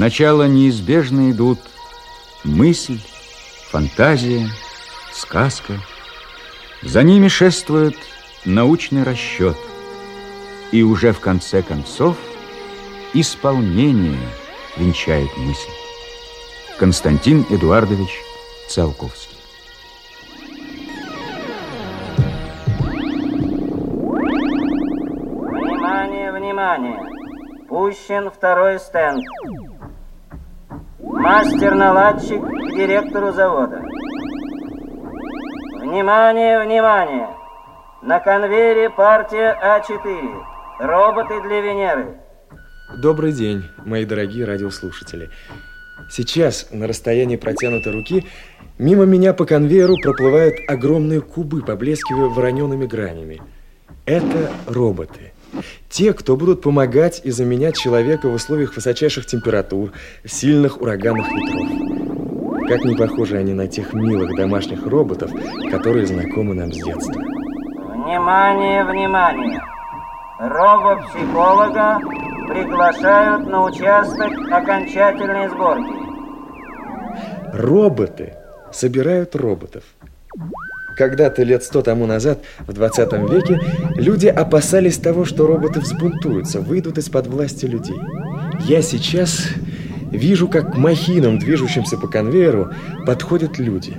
Сначала неизбежно идут мысль, фантазия, сказка. За ними шествует научный расчет. И уже в конце концов исполнение венчает мысль. Константин Эдуардович Циолковский. Внимание, внимание! Пущен второй стенд. Мастер-наладчик директору завода. Внимание, внимание! На конвейере партия А4. Роботы для Венеры. Добрый день, мои дорогие радиослушатели. Сейчас, на расстоянии протянутой руки, мимо меня по конвейеру проплывают огромные кубы, поблескивая вороненными гранями. Это роботы. Те, кто будут помогать и заменять человека в условиях высочайших температур, сильных ураганных ветров. Как не похожи они на тех милых домашних роботов, которые знакомы нам с детства. Внимание, внимание! Робопсихолога приглашают на участок окончательной сборки. Роботы собирают роботов. Когда-то лет сто тому назад, в 20 веке, люди опасались того, что роботы взбунтуются, выйдут из-под власти людей. Я сейчас вижу, как к махинам, движущимся по конвейеру, подходят люди.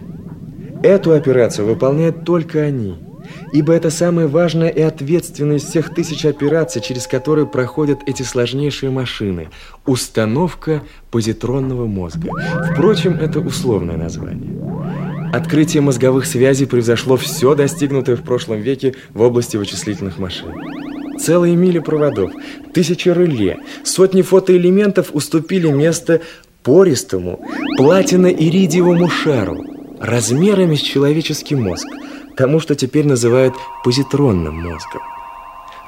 Эту операцию выполняют только они – ибо это самая важная и ответственная из всех тысяч операций, через которые проходят эти сложнейшие машины – установка позитронного мозга. Впрочем, это условное название. Открытие мозговых связей превзошло все достигнутое в прошлом веке в области вычислительных машин. Целые мили проводов, тысячи реле, сотни фотоэлементов уступили место пористому платино-иридиевому шару размерами с человеческий мозг – тому, что теперь называют позитронным мозгом.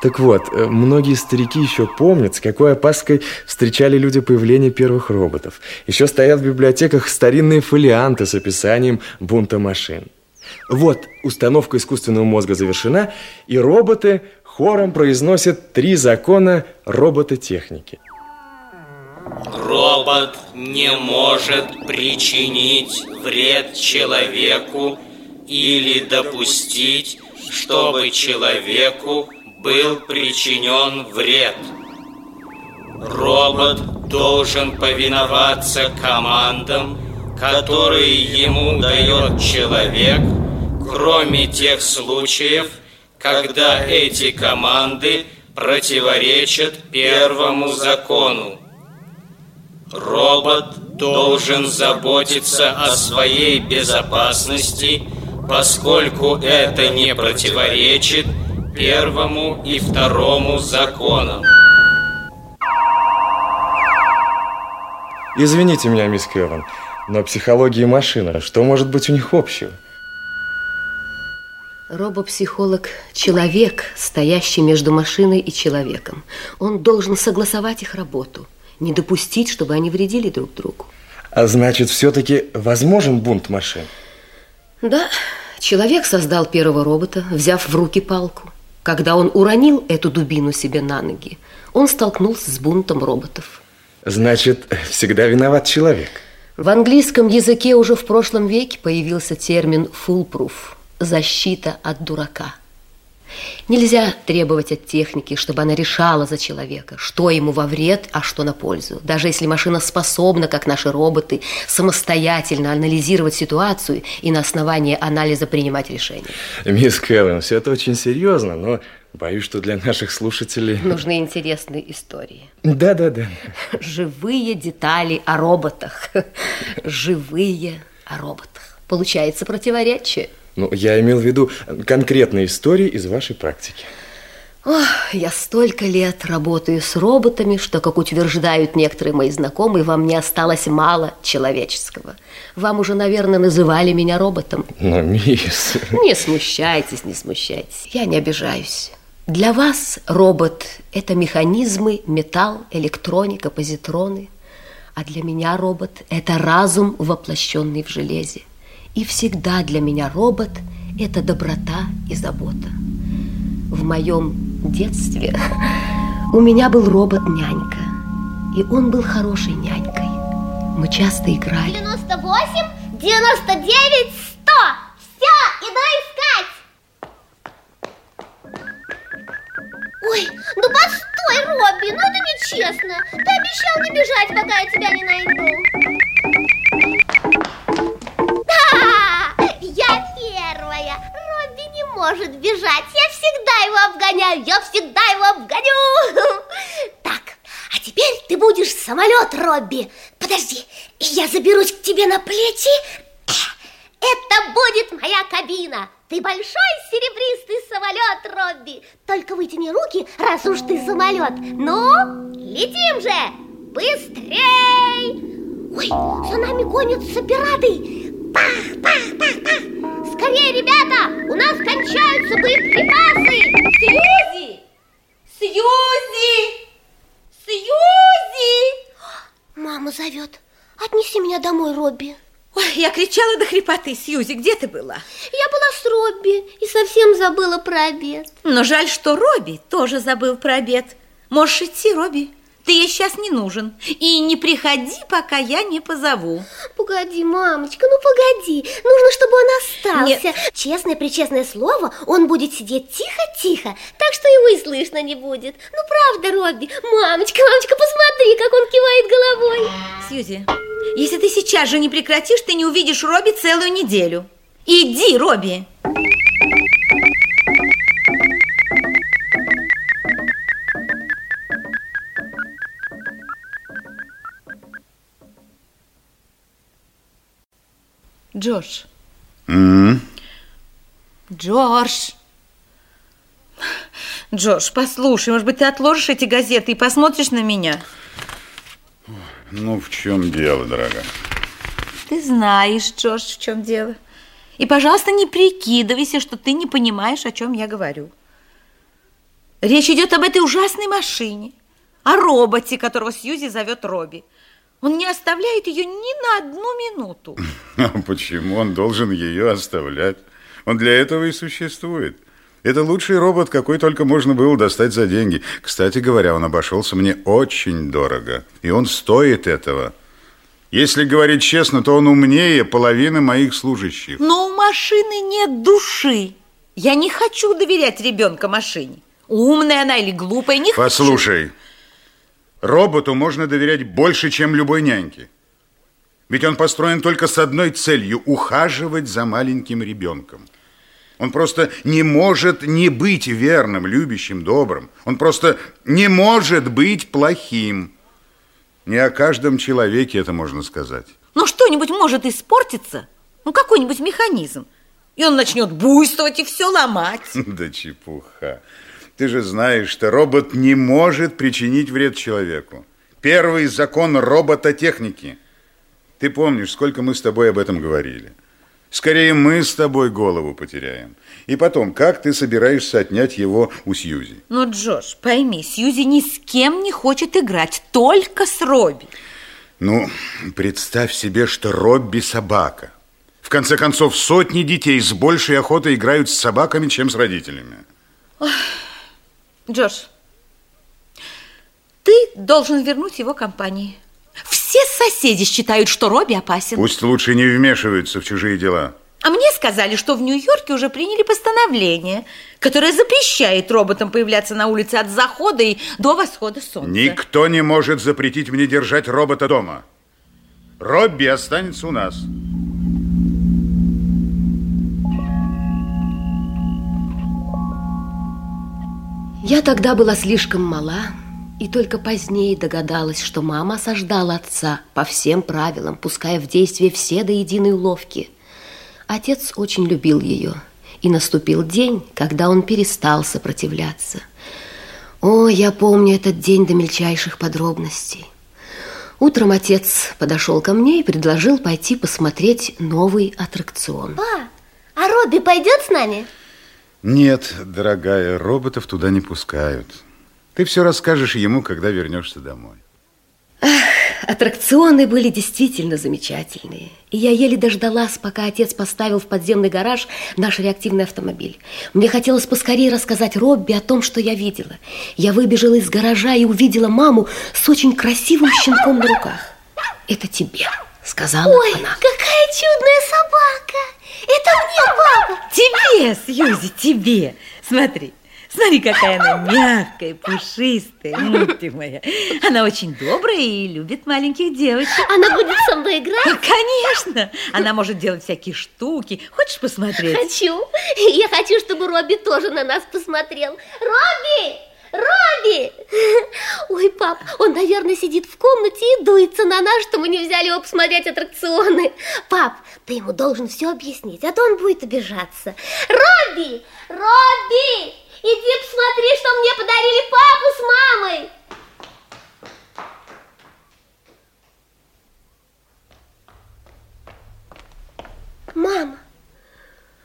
Так вот, э, многие старики еще помнят, с какой опаской встречали люди появление первых роботов. Еще стоят в библиотеках старинные фолианты с описанием бунта машин. Вот, установка искусственного мозга завершена, и роботы хором произносят три закона робототехники. Робот не может причинить вред человеку или допустить, чтобы человеку был причинен вред. Робот должен повиноваться командам, которые ему дает человек, кроме тех случаев, когда эти команды противоречат первому закону. Робот должен заботиться о своей безопасности поскольку это не противоречит первому и второму законам. Извините меня, мисс Кеван, но психология и машина, что может быть у них общего? Робопсихолог – человек, стоящий между машиной и человеком. Он должен согласовать их работу, не допустить, чтобы они вредили друг другу. А значит, все-таки возможен бунт машин? Да, человек создал первого робота, взяв в руки палку. Когда он уронил эту дубину себе на ноги, он столкнулся с бунтом роботов. Значит, всегда виноват человек. В английском языке уже в прошлом веке появился термин «foolproof» – защита от дурака – Нельзя требовать от техники, чтобы она решала за человека, что ему во вред, а что на пользу. Даже если машина способна, как наши роботы, самостоятельно анализировать ситуацию и на основании анализа принимать решения. Мисс Кэллен, все это очень серьезно, но боюсь, что для наших слушателей... Нужны интересные истории. Да-да-да. Живые детали о роботах. Живые о роботах. Получается противоречие. Ну, я имел в виду конкретные истории из вашей практики. Ох, я столько лет работаю с роботами, что, как утверждают некоторые мои знакомые, вам не осталось мало человеческого. Вам уже, наверное, называли меня роботом. Но, мисс... Не смущайтесь, не смущайтесь. Я не обижаюсь. Для вас робот – это механизмы, металл, электроника, позитроны. А для меня робот – это разум, воплощенный в железе. И всегда для меня робот – это доброта и забота. В моем детстве у меня был робот-нянька. и он был хорошей нянькой. Мы часто играли. 98, 99, 100. Все, иду искать. Ой, ну постой, Робби, ну это нечестно. Ты обещал не бежать, пока я тебя не найду. Может бежать. Я всегда его обгоняю, я всегда его обгоню. Так, а теперь ты будешь самолет, Робби. Подожди, я заберусь к тебе на плечи. Это будет моя кабина. Ты большой серебристый самолет, Робби. Только вытяни руки, раз уж ты самолет. Ну, летим же! Быстрей! Ой, за нами гонятся пираты. Пах, пах, пах, пах. Скорее, ребята, у нас кончаются боеприпасы. Сьюзи! Сьюзи! Сьюзи! Мама зовет. Отнеси меня домой, Робби. Ой, я кричала до хрипоты. Сьюзи, где ты была? Я была с Робби и совсем забыла про обед. Но жаль, что Робби тоже забыл про обед. Можешь идти, Робби. Ты ей сейчас не нужен. И не приходи, пока я не позову. Погоди, мамочка, ну погоди. Нужно, чтобы он остался. Нет. Честное-причестное слово, он будет сидеть тихо-тихо, так что его и слышно не будет. Ну правда, Робби? Мамочка, мамочка, посмотри, как он кивает головой. Сьюзи, если ты сейчас же не прекратишь, ты не увидишь Робби целую неделю. Иди, Робби. Джордж. Джордж. Джордж, послушай, может быть, ты отложишь эти газеты и посмотришь на меня? Ну, в чем дело, дорогая? Ты знаешь, Джордж, в чем дело. И, пожалуйста, не прикидывайся, что ты не понимаешь, о чем я говорю. Речь идет об этой ужасной машине, о роботе, которого Сьюзи зовет Робби. Он не оставляет ее ни на одну минуту. А почему он должен ее оставлять? Он для этого и существует. Это лучший робот, какой только можно было достать за деньги. Кстати говоря, он обошелся мне очень дорого, и он стоит этого. Если говорить честно, то он умнее половины моих служащих. Но у машины нет души. Я не хочу доверять ребенка машине. Умная она или глупая, не хочу. Роботу можно доверять больше, чем любой няньке. Ведь он построен только с одной целью – ухаживать за маленьким ребенком. Он просто не может не быть верным, любящим, добрым. Он просто не может быть плохим. Не о каждом человеке это можно сказать. Но что-нибудь может испортиться, ну какой-нибудь механизм, и он начнет буйствовать и все ломать. Да чепуха. Ты же знаешь, что робот не может причинить вред человеку. Первый закон робототехники. Ты помнишь, сколько мы с тобой об этом говорили. Скорее мы с тобой голову потеряем. И потом, как ты собираешься отнять его у Сьюзи? Ну, Джош, пойми, Сьюзи ни с кем не хочет играть, только с Робби. Ну, представь себе, что Робби собака. В конце концов, сотни детей с большей охотой играют с собаками, чем с родителями. Джош, ты должен вернуть его компании. Все соседи считают, что Робби опасен. Пусть лучше не вмешиваются в чужие дела. А мне сказали, что в Нью-Йорке уже приняли постановление, которое запрещает роботам появляться на улице от захода и до восхода солнца. Никто не может запретить мне держать робота дома. Робби останется у нас. Я тогда была слишком мала, и только позднее догадалась, что мама осаждала отца по всем правилам, пуская в действие все до единой уловки. Отец очень любил ее, и наступил день, когда он перестал сопротивляться. О, я помню этот день до мельчайших подробностей. Утром отец подошел ко мне и предложил пойти посмотреть новый аттракцион. Па, а Робби пойдет с нами? Нет, дорогая, роботов туда не пускают. Ты все расскажешь ему, когда вернешься домой. Аттракционы были действительно замечательные. И я еле дождалась, пока отец поставил в подземный гараж наш реактивный автомобиль. Мне хотелось поскорее рассказать Робби о том, что я видела. Я выбежала из гаража и увидела маму с очень красивым щенком на руках. «Это тебе», — сказала Ой, она. какая чудная собака! Это мне, папа! Тебе, Сьюзи, тебе. Смотри, смотри, какая она мягкая, пушистая, ну ты моя. Она очень добрая и любит маленьких девочек. Она будет со мной играть? Ну, Конечно, она может делать всякие штуки. Хочешь посмотреть? Хочу. Я хочу, чтобы Робби тоже на нас посмотрел. Робби! Робби! Ой, пап, он, наверное, сидит в комнате и дуется на нас, что мы не взяли его посмотреть аттракционы. Пап, ты ему должен все объяснить, а то он будет обижаться. Робби! Робби! Иди посмотри, что мне подарили папу с мамой. Мама,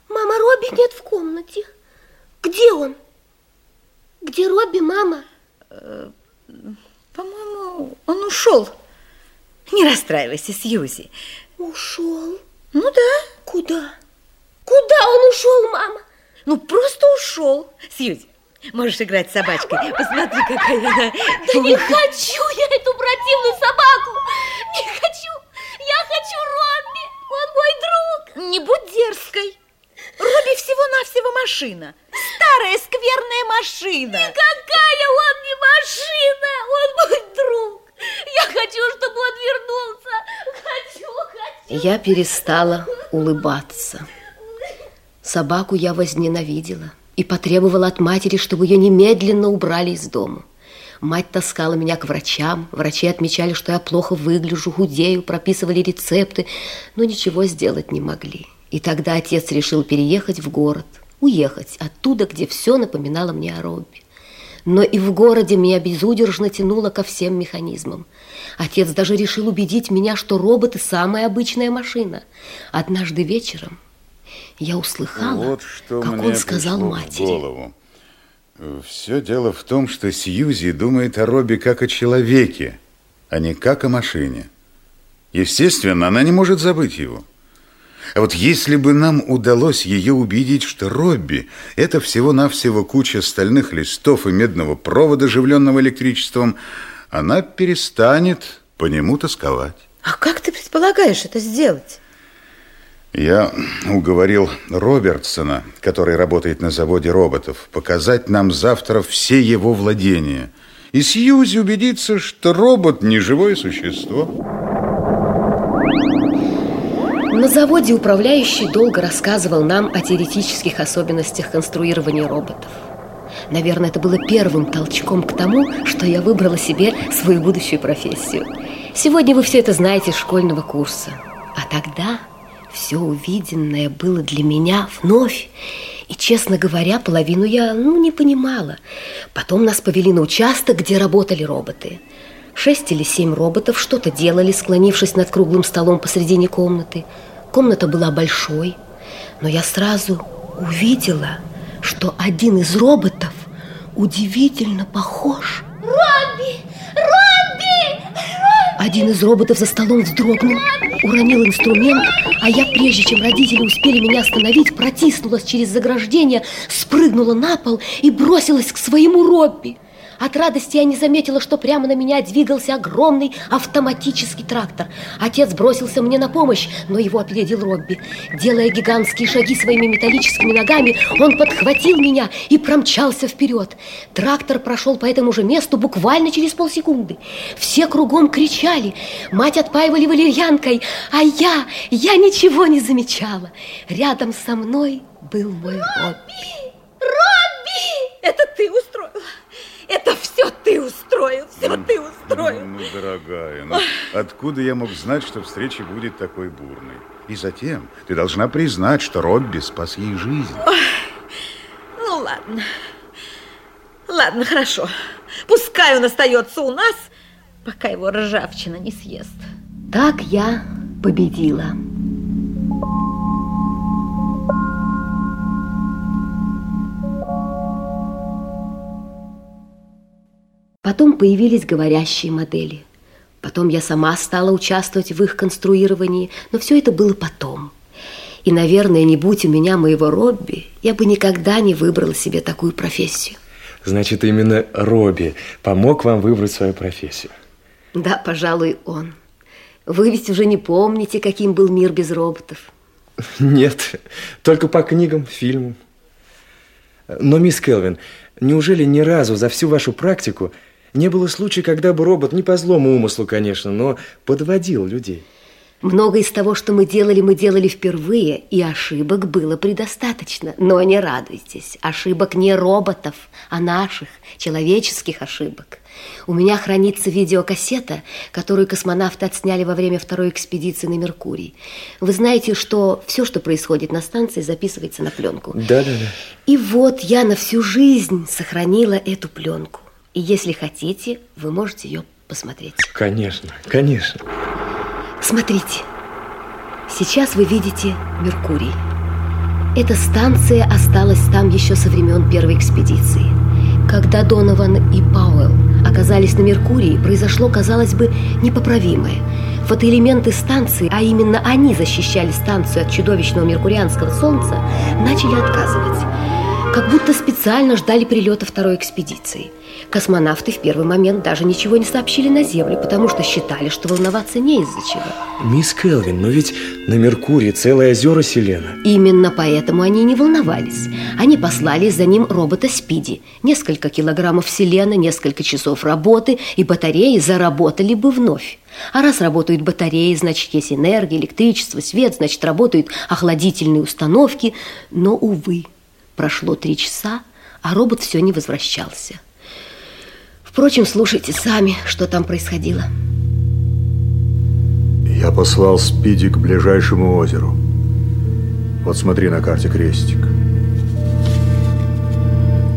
мама, Робби нет в комнате. Где он? Где Робби, мама? По-моему, он ушел. Не расстраивайся, Сьюзи. Ушел. Ну да, Куда? Куда он ушел, мама? ну просто ушел. Сьюзи, можешь играть с собачкой. Посмотри, какая она. Да не хочу я эту противную собаку! Не хочу! Я хочу Робби! Он мой друг! Не будь дерзкой. Робби всего-навсего машина. Старая скверная машина. Какая он не машина! Он мой друг! Я хочу, чтобы он вернулся! Хочу, хочу! Я перестала улыбаться. Собаку я возненавидела и потребовала от матери, чтобы ее немедленно убрали из дома. Мать таскала меня к врачам. Врачи отмечали, что я плохо выгляжу, худею, прописывали рецепты, но ничего сделать не могли. И тогда отец решил переехать в город, уехать оттуда, где все напоминало мне о Робби. Но и в городе меня безудержно тянуло ко всем механизмам. Отец даже решил убедить меня, что роботы – самая обычная машина. Однажды вечером я услыхала, Вот что как он сказал матери. в голову. Все дело в том, что Сьюзи думает о Робби как о человеке, а не как о машине. Естественно, она не может забыть его. А вот если бы нам удалось ее убедить, что Робби – это всего-навсего куча стальных листов и медного провода, оживленного электричеством, она перестанет по нему тосковать. А как ты предполагаешь это сделать? Я уговорил Робертсона, который работает на заводе роботов, показать нам завтра все его владения. И Сьюзи убедиться, что робот не живое существо. На заводе управляющий долго рассказывал нам о теоретических особенностях конструирования роботов. Наверное, это было первым толчком к тому, что я выбрала себе свою будущую профессию. Сегодня вы все это знаете из школьного курса. А тогда все увиденное было для меня вновь. И, честно говоря, половину я ну, не понимала. Потом нас повели на участок, где работали роботы. Шесть или семь роботов что-то делали, склонившись над круглым столом посредине комнаты. Комната была большой, но я сразу увидела, что один из роботов удивительно похож. Робби! Робби! Один из роботов за столом вздрогнул, уронил инструмент, а я, прежде чем родители успели меня остановить, протиснулась через заграждение, спрыгнула на пол и бросилась к своему Робби. От радости я не заметила, что прямо на меня двигался огромный автоматический трактор. Отец бросился мне на помощь, но его опередил Робби. Делая гигантские шаги своими металлическими ногами, он подхватил меня и промчался вперед. Трактор прошел по этому же месту буквально через полсекунды. Все кругом кричали, мать отпаивали валерьянкой, а я, я ничего не замечала. Рядом со мной был мой Робби. Робби! Это ты устроила. Это все ты устроил. Все ты устроил. Ну, дорогая, ну, откуда я мог знать, что встреча будет такой бурной? И затем ты должна признать, что Робби спас ей жизнь. Ну ладно. Ладно, хорошо. Пускай он остается у нас, пока его ржавчина не съест. Так я победила. Потом появились говорящие модели. Потом я сама стала участвовать в их конструировании, но все это было потом. И, наверное, не будь у меня моего Робби, я бы никогда не выбрала себе такую профессию. Значит, именно Робби помог вам выбрать свою профессию. Да, пожалуй, он. Вы ведь уже не помните, каким был мир без роботов. Нет, только по книгам, фильмам. Но, мисс Келвин, неужели ни разу за всю вашу практику не было случая, когда бы робот, не по злому умыслу, конечно, но подводил людей? Много из того, что мы делали, мы делали впервые, и ошибок было предостаточно. Но не радуйтесь, ошибок не роботов, а наших, человеческих ошибок. У меня хранится видеокассета, которую космонавты отсняли во время второй экспедиции на Меркурий. Вы знаете, что все, что происходит на станции, записывается на пленку. Да, да, да. И вот я на всю жизнь сохранила эту пленку. И если хотите, вы можете ее посмотреть. Конечно, конечно. Смотрите, сейчас вы видите Меркурий. Эта станция осталась там еще со времен первой экспедиции. Когда Донован и Пауэлл оказались на Меркурии, произошло, казалось бы, непоправимое. Фотоэлементы станции, а именно они защищали станцию от чудовищного меркурианского солнца, начали отказывать. Как будто специально ждали прилета второй экспедиции. Космонавты в первый момент даже ничего не сообщили на Землю, потому что считали, что волноваться не из-за чего. Мисс Келвин, но ведь на Меркурии целое озеро Селена. Именно поэтому они не волновались. Они послали за ним робота Спиди. Несколько килограммов селена, несколько часов работы, и батареи заработали бы вновь. А раз работают батареи, значит, есть энергия, электричество, свет, значит, работают охладительные установки. Но, увы, прошло три часа, а робот все не возвращался. Впрочем, слушайте сами, что там происходило. Я послал Спиди к ближайшему озеру. Вот смотри на карте крестик.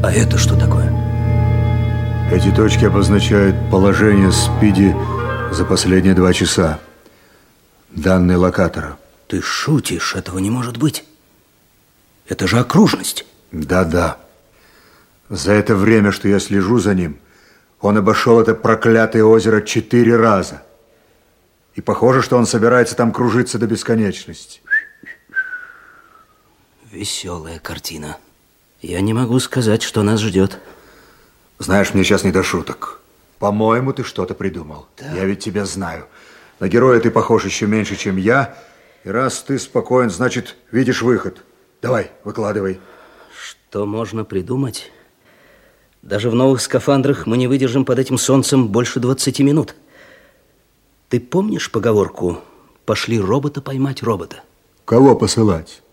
А это что такое? Эти точки обозначают положение Спиди за последние два часа. Данные локатора. Ты шутишь, этого не может быть. Это же окружность. Да-да. За это время, что я слежу за ним, он обошел это проклятое озеро четыре раза. И похоже, что он собирается там кружиться до бесконечности. Веселая картина. Я не могу сказать, что нас ждет. Знаешь, мне сейчас не до шуток. По-моему, ты что-то придумал. Да. Я ведь тебя знаю. На героя ты похож еще меньше, чем я. И раз ты спокоен, значит, видишь выход. Давай, выкладывай. Что можно придумать? Даже в новых скафандрах мы не выдержим под этим солнцем больше 20 минут. Ты помнишь поговорку «пошли робота поймать робота»? Кого посылать?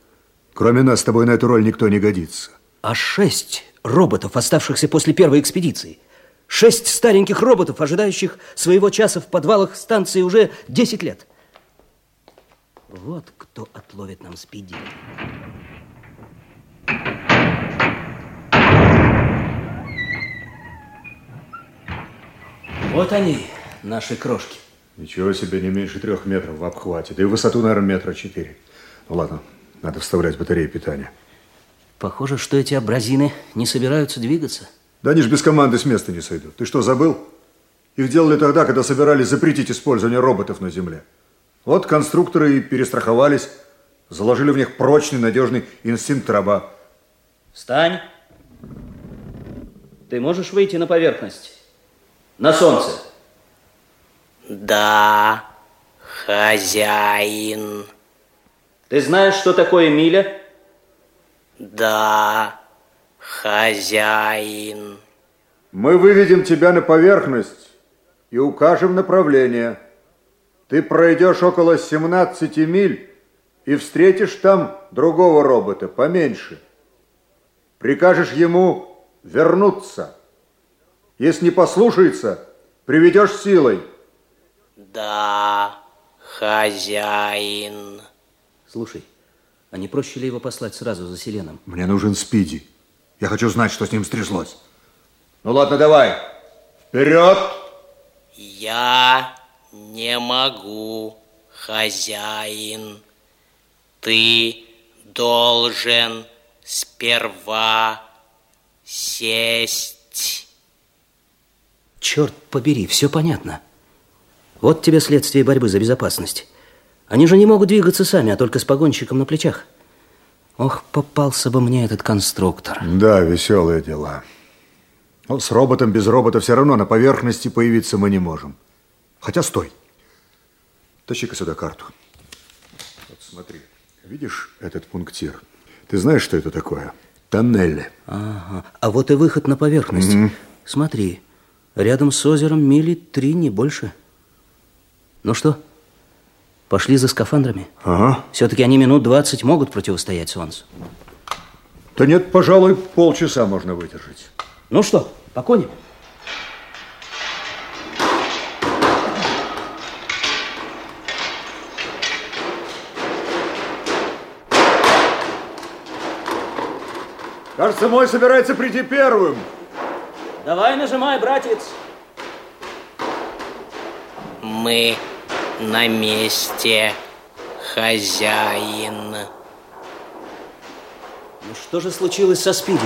Кроме нас с тобой на эту роль никто не годится. А шесть роботов, оставшихся после первой экспедиции. Шесть стареньких роботов, ожидающих своего часа в подвалах станции уже 10 лет. Вот кто отловит нам спиди. Вот они, наши крошки. Ничего себе, не меньше трех метров в обхвате. Да и высоту, наверное, метра четыре. Ну ладно, надо вставлять батареи питания. Похоже, что эти абразины не собираются двигаться. Да они ж без команды с места не сойдут. Ты что, забыл? Их делали тогда, когда собирались запретить использование роботов на Земле. Вот конструкторы и перестраховались, заложили в них прочный, надежный инстинкт раба. Встань! Ты можешь выйти на поверхность? На солнце. Да, хозяин. Ты знаешь, что такое миля? Да, хозяин. Мы выведем тебя на поверхность и укажем направление. Ты пройдешь около 17 миль и встретишь там другого робота, поменьше. Прикажешь ему вернуться. Если не послушается, приведешь силой. Да, хозяин. Слушай, а не проще ли его послать сразу за Селеном? Мне нужен Спиди. Я хочу знать, что с ним стряслось. Ну ладно, давай. Вперед! Я не могу, хозяин. Ты должен сперва сесть. Черт побери, все понятно. Вот тебе следствие борьбы за безопасность. Они же не могут двигаться сами, а только с погонщиком на плечах. Ох, попался бы мне этот конструктор. Да, веселые дела. Но с роботом, без робота все равно на поверхности появиться мы не можем. Хотя стой. Тащи-ка сюда карту. Вот смотри. Видишь этот пунктир? Ты знаешь, что это такое? Тоннели. Ага. А вот и выход на поверхность. Угу. Смотри, рядом с озером мили три, не больше. Ну что, пошли за скафандрами? Ага. Все-таки они минут 20 могут противостоять солнцу. Да нет, пожалуй, полчаса можно выдержать. Ну что, по коне? Кажется, мой собирается прийти первым. Давай нажимай, братец. Мы на месте, хозяин. Ну что же случилось со Спиди?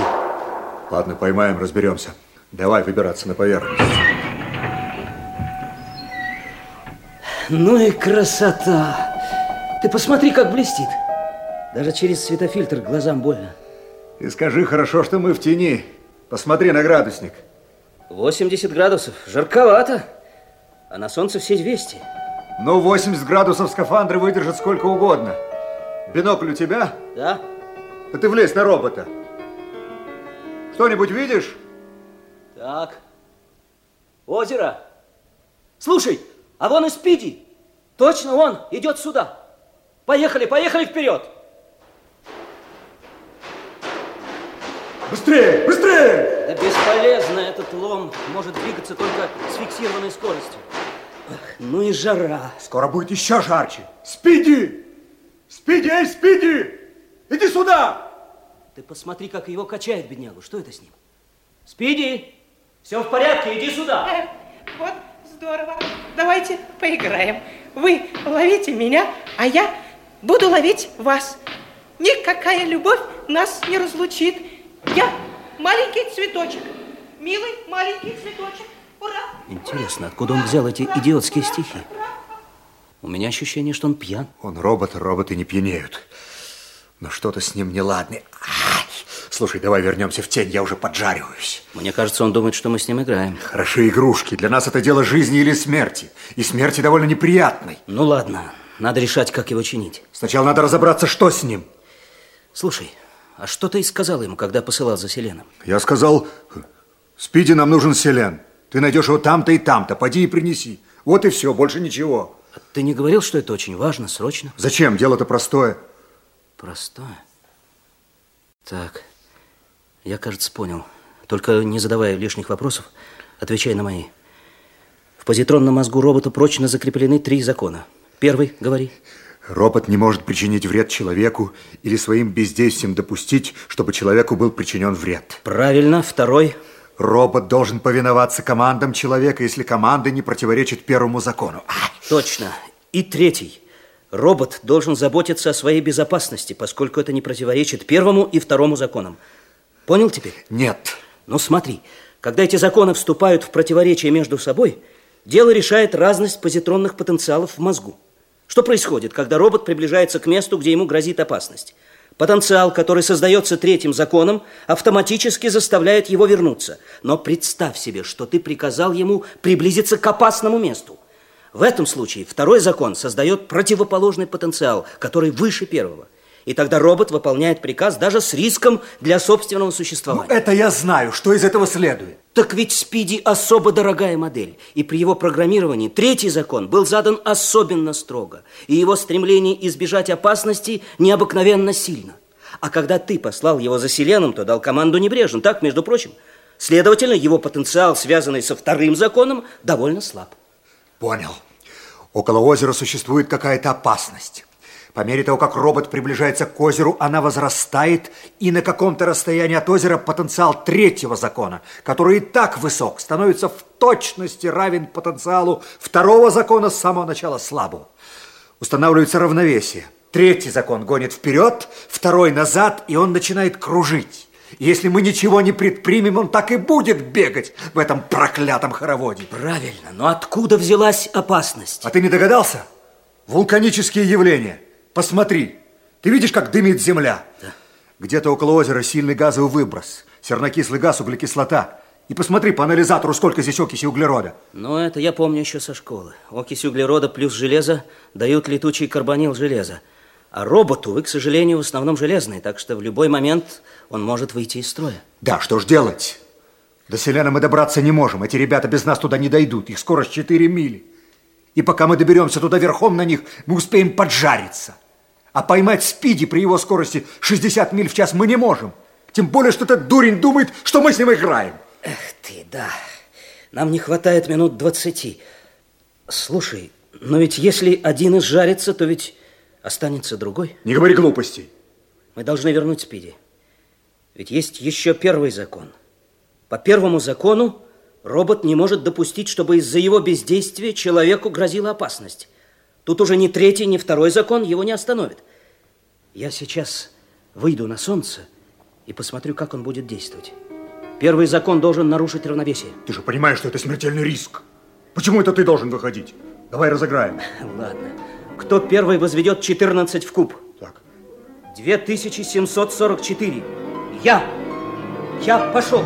Ладно, поймаем, разберемся. Давай выбираться на поверхность. Ну и красота! Ты посмотри, как блестит. Даже через светофильтр глазам больно. И скажи, хорошо, что мы в тени. Посмотри на градусник. 80 градусов. Жарковато. А на солнце все 200. Ну, 80 градусов скафандры выдержат сколько угодно. Бинокль у тебя? Да. Да ты влезь на робота. Что-нибудь видишь? Так. Озеро. Слушай, а вон и Спиди. Точно он идет сюда. Поехали, поехали вперед. Быстрее, быстрее! Да бесполезно этот лом может двигаться только с фиксированной скоростью. Ах, ну и жара. Скоро будет еще жарче. Спиди! Спиди, эй, Спиди! Иди сюда! Ты посмотри, как его качает, беднягу. Что это с ним? Спиди, все в порядке, иди сюда. Э, вот, здорово. Давайте поиграем. Вы ловите меня, а я буду ловить вас. Никакая любовь нас не разлучит. Я маленький цветочек. Милый маленький цветочек. Ура! Интересно, откуда он взял эти идиотские стихи? У меня ощущение, что он пьян. Он робот, роботы не пьянеют. Но что-то с ним неладное. Слушай, давай вернемся в тень, я уже поджариваюсь. Мне кажется, он думает, что мы с ним играем. Хорошие игрушки. Для нас это дело жизни или смерти. И смерти довольно неприятной. Ну ладно, надо решать, как его чинить. Сначала надо разобраться, что с ним. Слушай, а что ты сказал ему, когда посылал за Селеном? Я сказал, Спиди, нам нужен Селен. Ты найдешь его там-то и там-то, поди и принеси. Вот и все, больше ничего. А ты не говорил, что это очень важно, срочно? Зачем? Дело-то простое. Простое? Так, я, кажется, понял. Только не задавая лишних вопросов, отвечай на мои. В позитронном мозгу робота прочно закреплены три закона. Первый, говори. Робот не может причинить вред человеку или своим бездействием допустить, чтобы человеку был причинен вред. Правильно. Второй. Робот должен повиноваться командам человека, если команды не противоречат первому закону. Точно. И третий. Робот должен заботиться о своей безопасности, поскольку это не противоречит первому и второму законам. Понял теперь? Нет. Ну смотри, когда эти законы вступают в противоречие между собой, дело решает разность позитронных потенциалов в мозгу. Что происходит, когда робот приближается к месту, где ему грозит опасность? Потенциал, который создается третьим законом, автоматически заставляет его вернуться. Но представь себе, что ты приказал ему приблизиться к опасному месту. В этом случае второй закон создает противоположный потенциал, который выше первого. И тогда робот выполняет приказ даже с риском для собственного существования. Ну, это я знаю. Что из этого следует? Так ведь Спиди особо дорогая модель. И при его программировании третий закон был задан особенно строго. И его стремление избежать опасности необыкновенно сильно. А когда ты послал его за Селеном, то дал команду небрежно. Так, между прочим. Следовательно, его потенциал, связанный со вторым законом, довольно слаб. Понял. Около озера существует какая-то опасность. По мере того, как робот приближается к озеру, она возрастает, и на каком-то расстоянии от озера потенциал третьего закона, который и так высок, становится в точности равен потенциалу второго закона с самого начала слабого. Устанавливается равновесие. Третий закон гонит вперед, второй назад, и он начинает кружить. Если мы ничего не предпримем, он так и будет бегать в этом проклятом хороводе. Правильно, но откуда взялась опасность? А ты не догадался? Вулканические явления. Посмотри. Ты видишь, как дымит земля? Да. Где-то около озера сильный газовый выброс. Сернокислый газ, углекислота. И посмотри по анализатору, сколько здесь окиси углерода. Ну, это я помню еще со школы. Окись углерода плюс железо дают летучий карбонил железа. А роботу вы, к сожалению, в основном железный, так что в любой момент он может выйти из строя. Да, что ж делать? До Селена мы добраться не можем. Эти ребята без нас туда не дойдут. Их скорость 4 мили. И пока мы доберемся туда верхом на них, мы успеем поджариться. А поймать Спиди при его скорости 60 миль в час мы не можем. Тем более, что этот дурень думает, что мы с ним играем. Эх ты, да. Нам не хватает минут двадцати. Слушай, но ведь если один изжарится, то ведь останется другой. Не говори глупостей. Мы должны вернуть Спиди. Ведь есть еще первый закон. По первому закону робот не может допустить, чтобы из-за его бездействия человеку грозила опасность. Тут уже ни третий, ни второй закон его не остановит. Я сейчас выйду на солнце и посмотрю, как он будет действовать. Первый закон должен нарушить равновесие. Ты же понимаешь, что это смертельный риск. Почему это ты должен выходить? Давай разыграем. Ладно. Кто первый возведет 14 в куб? Так. 2744. Я. Я пошел.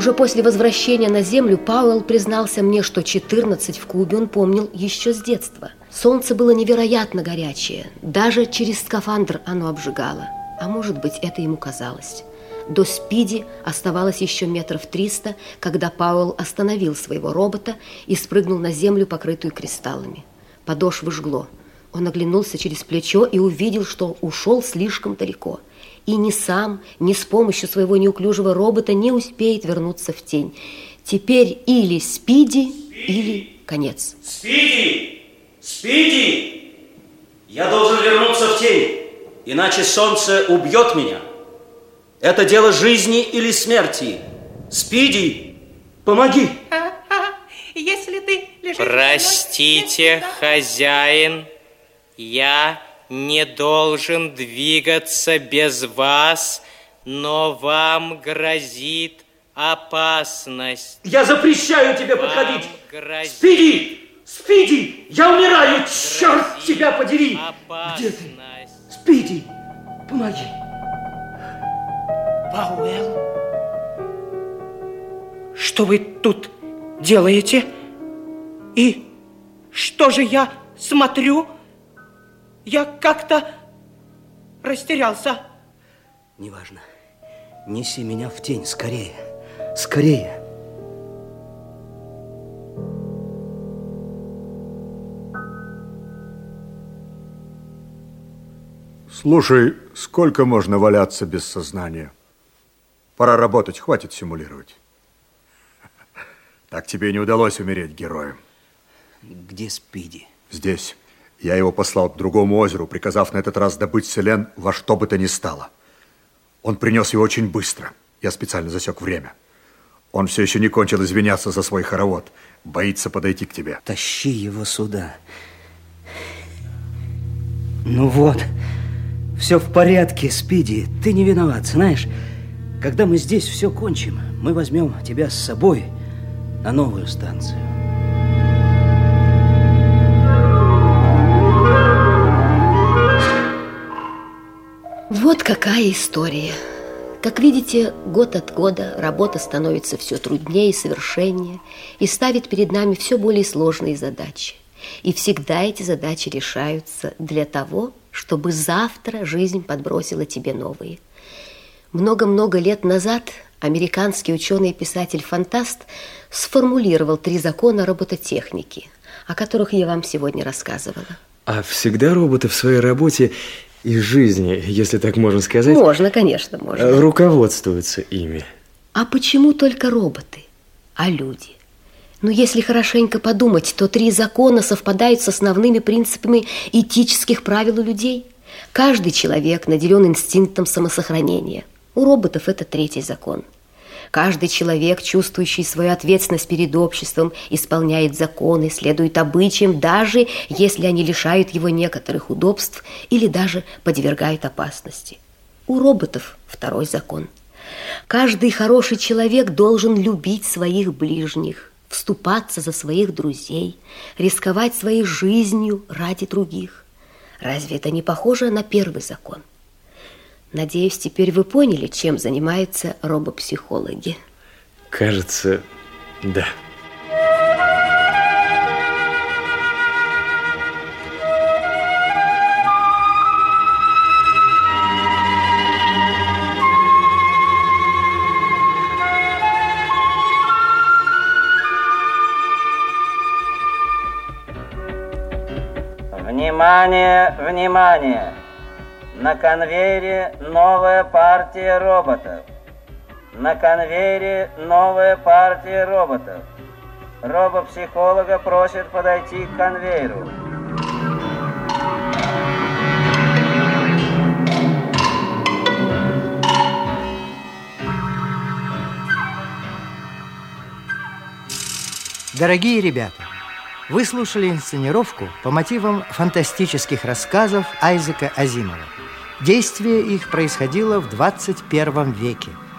Уже после возвращения на Землю Пауэлл признался мне, что 14 в кубе он помнил еще с детства. Солнце было невероятно горячее, даже через скафандр оно обжигало. А может быть, это ему казалось. До Спиди оставалось еще метров триста, когда Пауэлл остановил своего робота и спрыгнул на землю, покрытую кристаллами. Подошвы жгло. Он оглянулся через плечо и увидел, что ушел слишком далеко – и ни сам, ни с помощью своего неуклюжего робота не успеет вернуться в тень. Теперь или Спиди, Спиди! или конец. Спиди! Спиди! Я должен вернуться в тень, иначе солнце убьет меня. Это дело жизни или смерти. Спиди, помоги! Если ты лежишь... Простите, хозяин, я не должен двигаться без вас, но вам грозит опасность. Я запрещаю тебе вам подходить. Грозит Спиди! Спиди! Я умираю! Черт тебя подери! Опасность. Где ты? Спиди! Помоги! Пауэлл, что вы тут делаете? И что же я смотрю? Я как-то растерялся. Неважно. Неси меня в тень скорее. Скорее. Слушай, сколько можно валяться без сознания? Пора работать, хватит симулировать. Так тебе и не удалось умереть героем. Где Спиди? Здесь. Я его послал к другому озеру, приказав на этот раз добыть селен во что бы то ни стало. Он принес его очень быстро. Я специально засек время. Он все еще не кончил извиняться за свой хоровод. Боится подойти к тебе. Тащи его сюда. Ну вот, все в порядке, Спиди. Ты не виноват, знаешь. Когда мы здесь все кончим, мы возьмем тебя с собой на новую станцию. Вот какая история. Как видите, год от года работа становится все труднее и совершеннее и ставит перед нами все более сложные задачи. И всегда эти задачи решаются для того, чтобы завтра жизнь подбросила тебе новые. Много-много лет назад американский ученый и писатель-фантаст сформулировал три закона робототехники, о которых я вам сегодня рассказывала. А всегда роботы в своей работе и жизни, если так можно сказать... Можно, конечно, можно. Руководствуются ими. А почему только роботы, а люди? Ну, если хорошенько подумать, то три закона совпадают с основными принципами этических правил у людей. Каждый человек наделен инстинктом самосохранения. У роботов это третий закон. Каждый человек, чувствующий свою ответственность перед обществом, исполняет законы, следует обычаям, даже если они лишают его некоторых удобств или даже подвергают опасности. У роботов второй закон. Каждый хороший человек должен любить своих ближних, вступаться за своих друзей, рисковать своей жизнью ради других. Разве это не похоже на первый закон? Надеюсь, теперь вы поняли, чем занимаются робопсихологи. Кажется, да. Внимание, внимание! На конвейере новая партия роботов. На конвейере новая партия роботов. Робопсихолога просят подойти к конвейеру. Дорогие ребята, вы слушали инсценировку по мотивам фантастических рассказов Айзека Азимова. Действие их происходило в 21 веке –